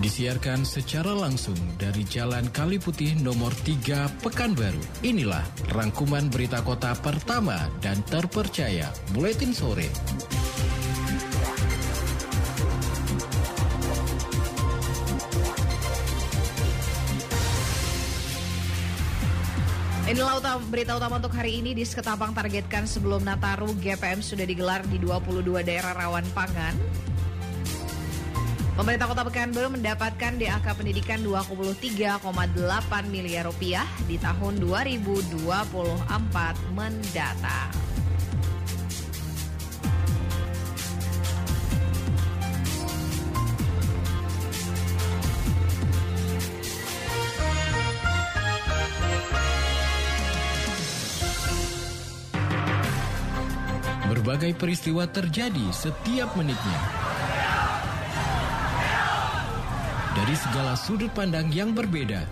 Disiarkan secara langsung dari Jalan Kali Putih nomor 3 Pekanbaru. Inilah rangkuman berita kota pertama dan terpercaya Buletin Sore. Inilah utama, berita utama untuk hari ini di Seketapang targetkan sebelum Nataru GPM sudah digelar di 22 daerah rawan pangan. Pemerintah Kota Pekanbaru mendapatkan DAK pendidikan 23,8 miliar rupiah di tahun 2024 mendatang. Berbagai peristiwa terjadi setiap menitnya. Dari segala sudut pandang yang berbeda.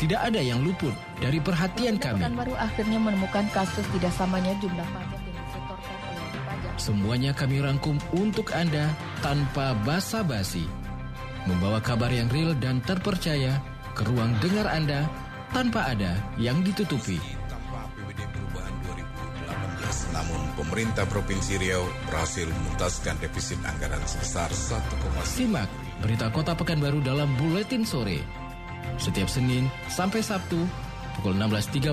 Tidak ada yang luput dari perhatian kami. baru akhirnya menemukan kasus tidak samanya jumlah pajak yang disetorkan oleh pajak. Semuanya kami rangkum untuk Anda tanpa basa-basi. Membawa kabar yang real dan terpercaya ke ruang dengar Anda tanpa ada yang ditutupi. Pemerintah Provinsi Riau berhasil menuntaskan defisit anggaran sebesar 1,9 Simak berita Kota Pekanbaru dalam Buletin Sore. Setiap Senin sampai Sabtu pukul 16.30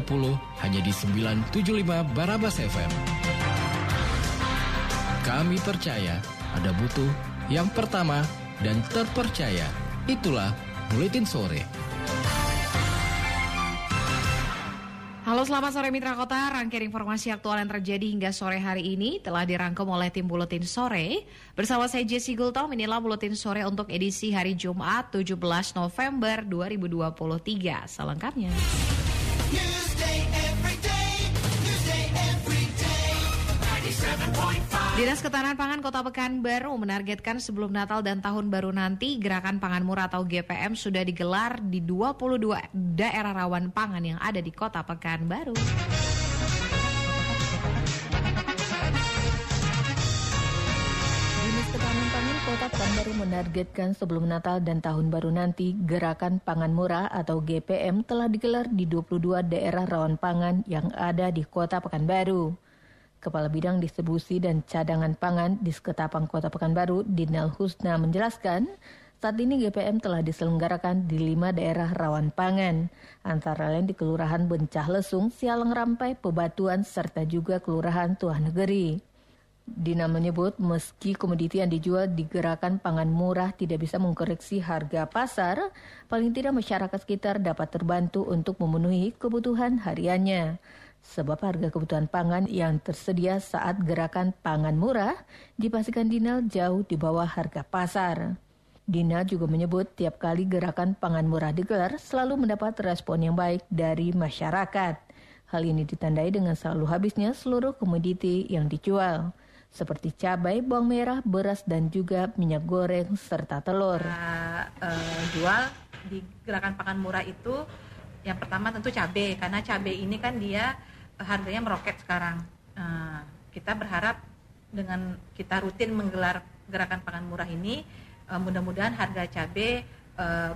hanya di 975 Barabas FM. Kami percaya ada butuh yang pertama dan terpercaya. Itulah Buletin Sore. Halo selamat sore Mitra Kota, rangkaian informasi aktual yang terjadi hingga sore hari ini telah dirangkum oleh tim Buletin Sore. Bersama saya Jesse Gultom, inilah Buletin Sore untuk edisi hari Jumat 17 November 2023. Selengkapnya. Dinas Ketahanan Pangan Kota Pekanbaru menargetkan sebelum Natal dan Tahun Baru nanti gerakan pangan murah atau GPM sudah digelar di 22 daerah rawan pangan yang ada di Kota Pekanbaru. Dinas Ketahanan Pangan Kota Pekanbaru menargetkan sebelum Natal dan Tahun Baru nanti gerakan pangan murah atau GPM telah digelar di 22 daerah rawan pangan yang ada di Kota Pekanbaru. Kepala Bidang Distribusi dan Cadangan Pangan di Seketapang Kota Pekanbaru, Dinal Husna menjelaskan, saat ini GPM telah diselenggarakan di lima daerah rawan pangan, antara lain di Kelurahan Bencah Lesung, Sialang Rampai, Pebatuan, serta juga Kelurahan Tuah Negeri. Dina menyebut meski komoditi yang dijual di gerakan pangan murah tidak bisa mengkoreksi harga pasar, paling tidak masyarakat sekitar dapat terbantu untuk memenuhi kebutuhan hariannya. Sebab harga kebutuhan pangan yang tersedia saat gerakan pangan murah dipastikan Dinal jauh di bawah harga pasar. Dina juga menyebut tiap kali gerakan pangan murah digelar selalu mendapat respon yang baik dari masyarakat. Hal ini ditandai dengan selalu habisnya seluruh komoditi yang dijual, seperti cabai, bawang merah, beras, dan juga minyak goreng serta telur. kita eh, jual di gerakan pangan murah itu yang pertama tentu cabai karena cabai ini kan dia harganya meroket sekarang. Eh, kita berharap dengan kita rutin menggelar gerakan pangan murah ini eh, mudah-mudahan harga cabai eh,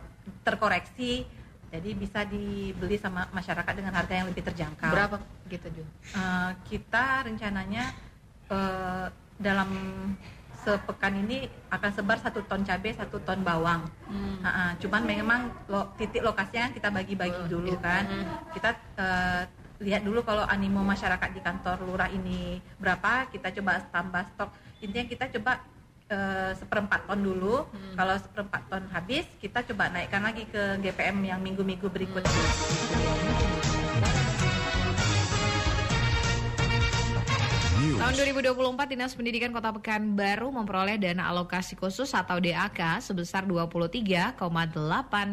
terkoreksi jadi bisa dibeli sama masyarakat dengan harga yang lebih terjangkau. Berapa gitu Jun? Eh, kita rencananya eh, dalam sepekan ini akan sebar satu ton cabai, satu ton bawang. Hmm. Ah, ah, cuman memang lo, titik lokasinya kita bagi-bagi dulu kan. Kita eh, lihat dulu kalau animo masyarakat di kantor lurah ini berapa, kita coba tambah stok. Intinya kita coba eh, seperempat ton dulu. Hmm. Kalau seperempat ton habis, kita coba naikkan lagi ke GPM yang minggu-minggu berikutnya. Tahun 2024 Dinas Pendidikan Kota Pekanbaru memperoleh dana alokasi khusus atau DAK sebesar 23,8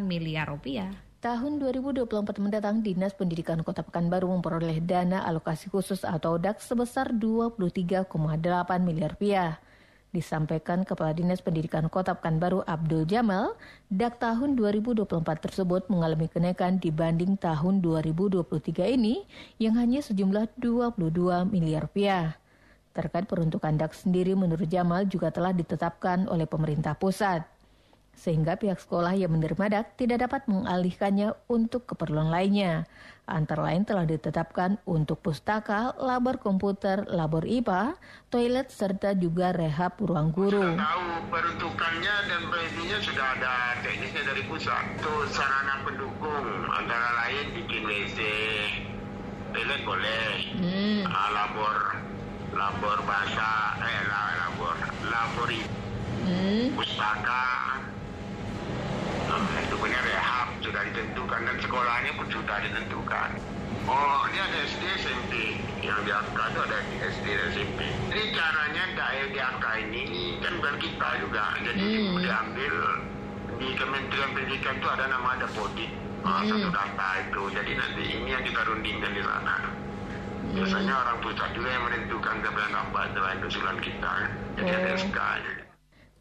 miliar rupiah. Tahun 2024 mendatang, Dinas Pendidikan Kota Pekanbaru memperoleh dana alokasi khusus atau DAK sebesar 23,8 miliar rupiah. Disampaikan Kepala Dinas Pendidikan Kota Pekanbaru Abdul Jamal, DAK tahun 2024 tersebut mengalami kenaikan dibanding tahun 2023 ini yang hanya sejumlah 22 miliar rupiah. Terkait peruntukan DAK sendiri menurut Jamal juga telah ditetapkan oleh pemerintah pusat. Sehingga pihak sekolah yang menerima DAK tidak dapat mengalihkannya untuk keperluan lainnya. Antara lain telah ditetapkan untuk pustaka, labor komputer, labor IPA, toilet, serta juga rehab ruang guru. Sudah tahu peruntukannya dan predinya sudah ada teknisnya dari pusat. Untuk sarana pendukung antara lain bikin WC, toilet boleh, hmm. uh, labor labor bahasa, eh labor labor hmm. pustaka, uh, itu punya rehab sudah ditentukan dan sekolahnya pun sudah ditentukan. Oh, ini ada SD SMP. Yang di angka itu ada SD dan SMP. Jadi caranya daya di angka ini kan bukan kita juga. Jadi hmm. diambil di Kementerian Pendidikan itu ada nama ada podi. Oh, hmm. satu data itu. Jadi nanti ini yang kita rundingkan di sana. Biasanya hmm. orang pusat juga yang menentukan kebenaran apa selain usulan kita. Jadi oh. ada SK. Jadi.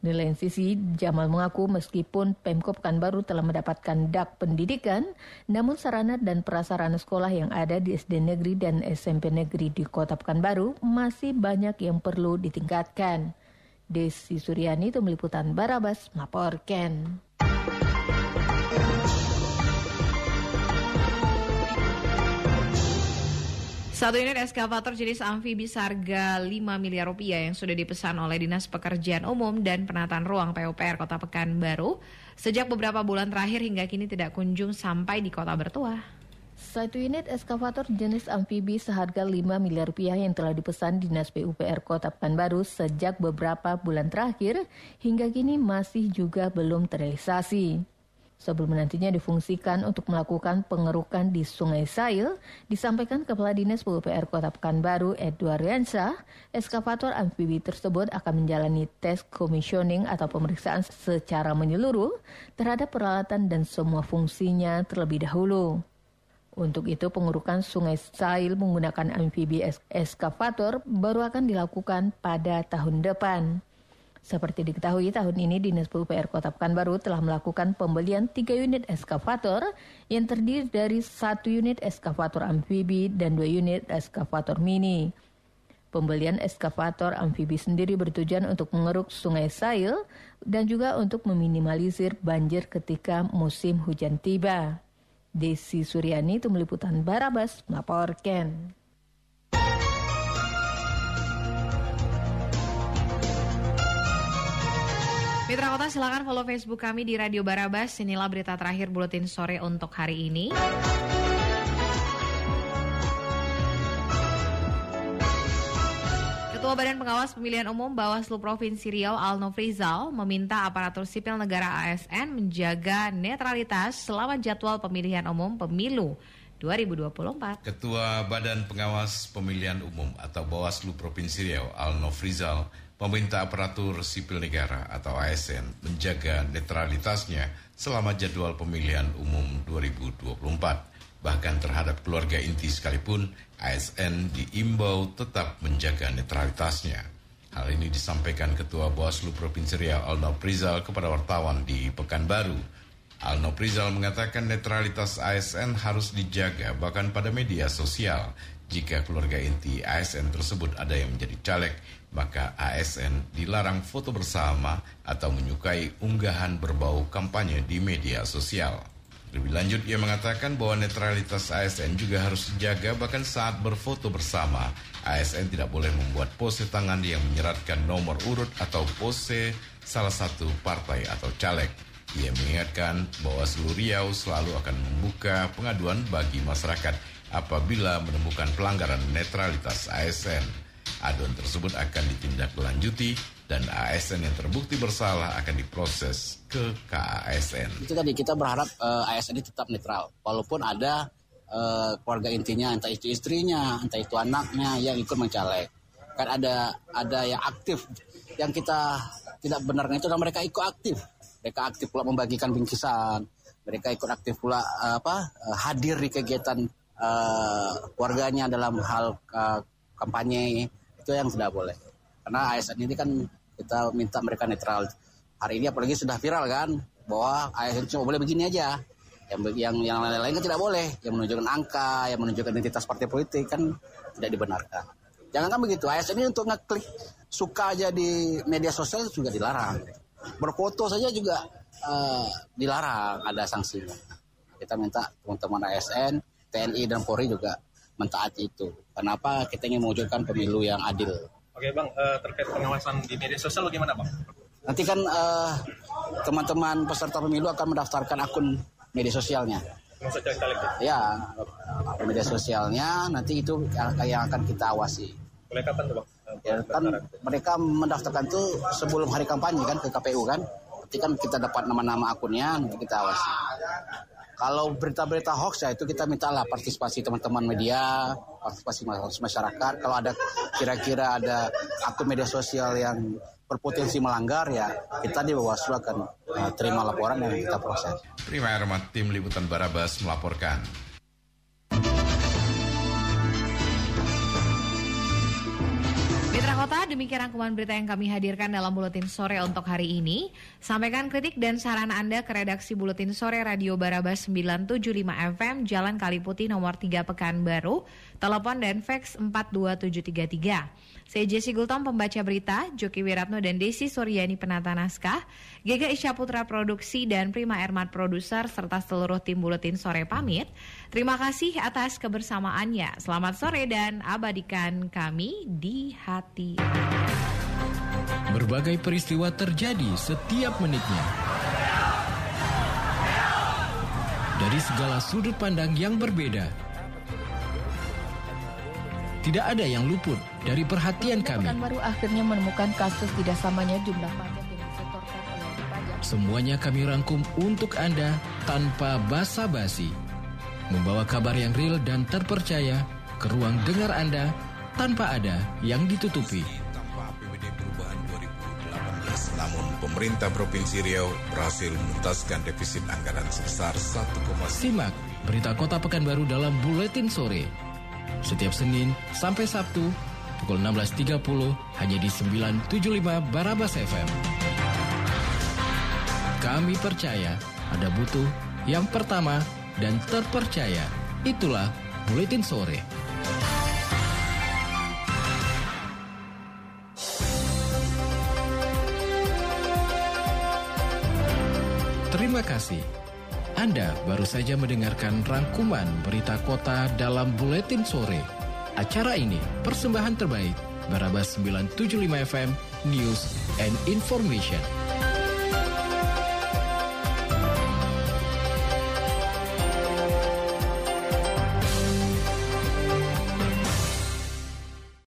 Di lain sisi, Jamal mengaku meskipun Pemkop Pekanbaru telah mendapatkan dak pendidikan, namun sarana dan prasarana sekolah yang ada di SD negeri dan SMP negeri di Kota Pekanbaru masih banyak yang perlu ditingkatkan. Desi Suryani itu meliputan Barabas melaporkan. Satu unit eskavator jenis amfibi seharga 5 miliar rupiah yang sudah dipesan oleh Dinas Pekerjaan Umum dan Penataan Ruang PUPR Kota Pekanbaru sejak beberapa bulan terakhir hingga kini tidak kunjung sampai di kota bertuah. Satu unit eskavator jenis amfibi seharga 5 miliar rupiah yang telah dipesan Dinas PUPR Kota Pekanbaru sejak beberapa bulan terakhir hingga kini masih juga belum terrealisasi sebelum nantinya difungsikan untuk melakukan pengerukan di Sungai Sail, disampaikan Kepala Dinas PUPR Kota Pekanbaru Edward Riansa, eskavator amfibi tersebut akan menjalani tes commissioning atau pemeriksaan secara menyeluruh terhadap peralatan dan semua fungsinya terlebih dahulu. Untuk itu pengurukan Sungai Sail menggunakan amfibi eskavator baru akan dilakukan pada tahun depan. Seperti diketahui tahun ini Dinas PUPR Kota Pekanbaru telah melakukan pembelian 3 unit eskavator yang terdiri dari satu unit eskavator amfibi dan dua unit eskavator mini. Pembelian eskavator amfibi sendiri bertujuan untuk mengeruk sungai Sail dan juga untuk meminimalisir banjir ketika musim hujan tiba. Desi Suryani itu meliputan Barabas melaporkan. Mitra Kota silakan follow Facebook kami di Radio Barabas. Inilah berita terakhir buletin sore untuk hari ini. Ketua Badan Pengawas Pemilihan Umum Bawaslu Provinsi Riau Alno Frizal meminta aparatur sipil negara ASN menjaga netralitas selama jadwal pemilihan umum pemilu 2024. Ketua Badan Pengawas Pemilihan Umum atau Bawaslu Provinsi Riau Alno Frizal Pemerintah aparatur sipil negara atau ASN menjaga netralitasnya selama jadwal pemilihan umum 2024. Bahkan terhadap keluarga inti sekalipun, ASN diimbau tetap menjaga netralitasnya. Hal ini disampaikan Ketua Bawaslu Provinsi Riau Alno Prizal kepada wartawan di Pekanbaru. Alno Prizal mengatakan netralitas ASN harus dijaga bahkan pada media sosial. Jika keluarga inti ASN tersebut ada yang menjadi caleg, maka ASN dilarang foto bersama atau menyukai unggahan berbau kampanye di media sosial. Lebih lanjut, ia mengatakan bahwa netralitas ASN juga harus dijaga bahkan saat berfoto bersama. ASN tidak boleh membuat pose tangan yang menyeratkan nomor urut atau pose salah satu partai atau caleg. Ia mengingatkan bahwa seluruh Riau selalu akan membuka pengaduan bagi masyarakat apabila menemukan pelanggaran netralitas ASN. Aduan tersebut akan ditindaklanjuti dan ASN yang terbukti bersalah akan diproses ke KASN. Itu tadi kita berharap uh, eh, ASN ini tetap netral, walaupun ada uh, keluarga intinya, entah itu istrinya, entah itu anaknya yang ikut mencalek. Kan ada ada yang aktif, yang kita tidak benarkan itu mereka ikut aktif. Mereka aktif pula membagikan bingkisan, mereka ikut aktif pula uh, apa hadir di kegiatan uh, keluarganya dalam hal uh, kampanye itu yang tidak boleh karena ASN ini kan kita minta mereka netral hari ini apalagi sudah viral kan bahwa ASN cuma boleh begini aja yang yang yang lain-lain kan tidak boleh yang menunjukkan angka yang menunjukkan identitas partai politik kan tidak dibenarkan Jangan kan begitu. ASN ini untuk ngeklik suka aja di media sosial juga dilarang. Berfoto saja juga uh, dilarang, ada sanksinya. Kita minta teman-teman ASN, TNI dan Polri juga mentaati itu. Kenapa kita ingin mewujudkan pemilu yang adil. Oke bang, uh, terkait pengawasan di media sosial bagaimana bang? Nanti kan uh, teman-teman peserta pemilu akan mendaftarkan akun media sosialnya. Ya, media sosialnya nanti itu yang akan kita awasi. Mulai kapan tuh bang? Ya, kan mereka mendaftarkan itu sebelum hari kampanye kan ke KPU kan. Nanti kan kita dapat nama-nama akunnya nanti kita awasi. Kalau berita-berita hoax ya itu kita mintalah partisipasi teman-teman media, partisipasi masyarakat. Kalau ada kira-kira ada akun media sosial yang berpotensi melanggar ya kita di Bawaslu akan uh, terima laporan dan kita proses. Prima Ermat, tim liputan Barabas melaporkan. Mitra Kota, demikian rangkuman berita yang kami hadirkan dalam Buletin Sore untuk hari ini. Sampaikan kritik dan saran Anda ke redaksi Buletin Sore Radio Barabas 975 FM, Jalan Kaliputi nomor 3 Pekanbaru, telepon dan fax 42733. Saya Jesse Gultom pembaca berita, Joki Wiratno dan Desi Suryani penata naskah, Gega Isya Putra produksi dan Prima Ermat produser serta seluruh tim buletin sore pamit. Terima kasih atas kebersamaannya. Selamat sore dan abadikan kami di hati. Berbagai peristiwa terjadi setiap menitnya. Dari segala sudut pandang yang berbeda tidak ada yang luput dari perhatian kami. baru akhirnya menemukan kasus tidak samanya jumlah pajak yang disetorkan oleh pajak. Semuanya kami rangkum untuk Anda tanpa basa-basi. Membawa kabar yang real dan terpercaya ke ruang dengar Anda tanpa ada yang ditutupi. Tanpa APBD perubahan 2018, namun pemerintah Provinsi Riau berhasil menuntaskan defisit anggaran sebesar 1, Simak berita Kota Pekanbaru dalam Buletin Sore setiap Senin sampai Sabtu pukul 16.30 hanya di 975 Barabas FM. Kami percaya ada butuh yang pertama dan terpercaya. Itulah Buletin Sore. Terima kasih. Anda baru saja mendengarkan rangkuman berita kota dalam Buletin Sore. Acara ini persembahan terbaik Barabas 975 FM News and Information.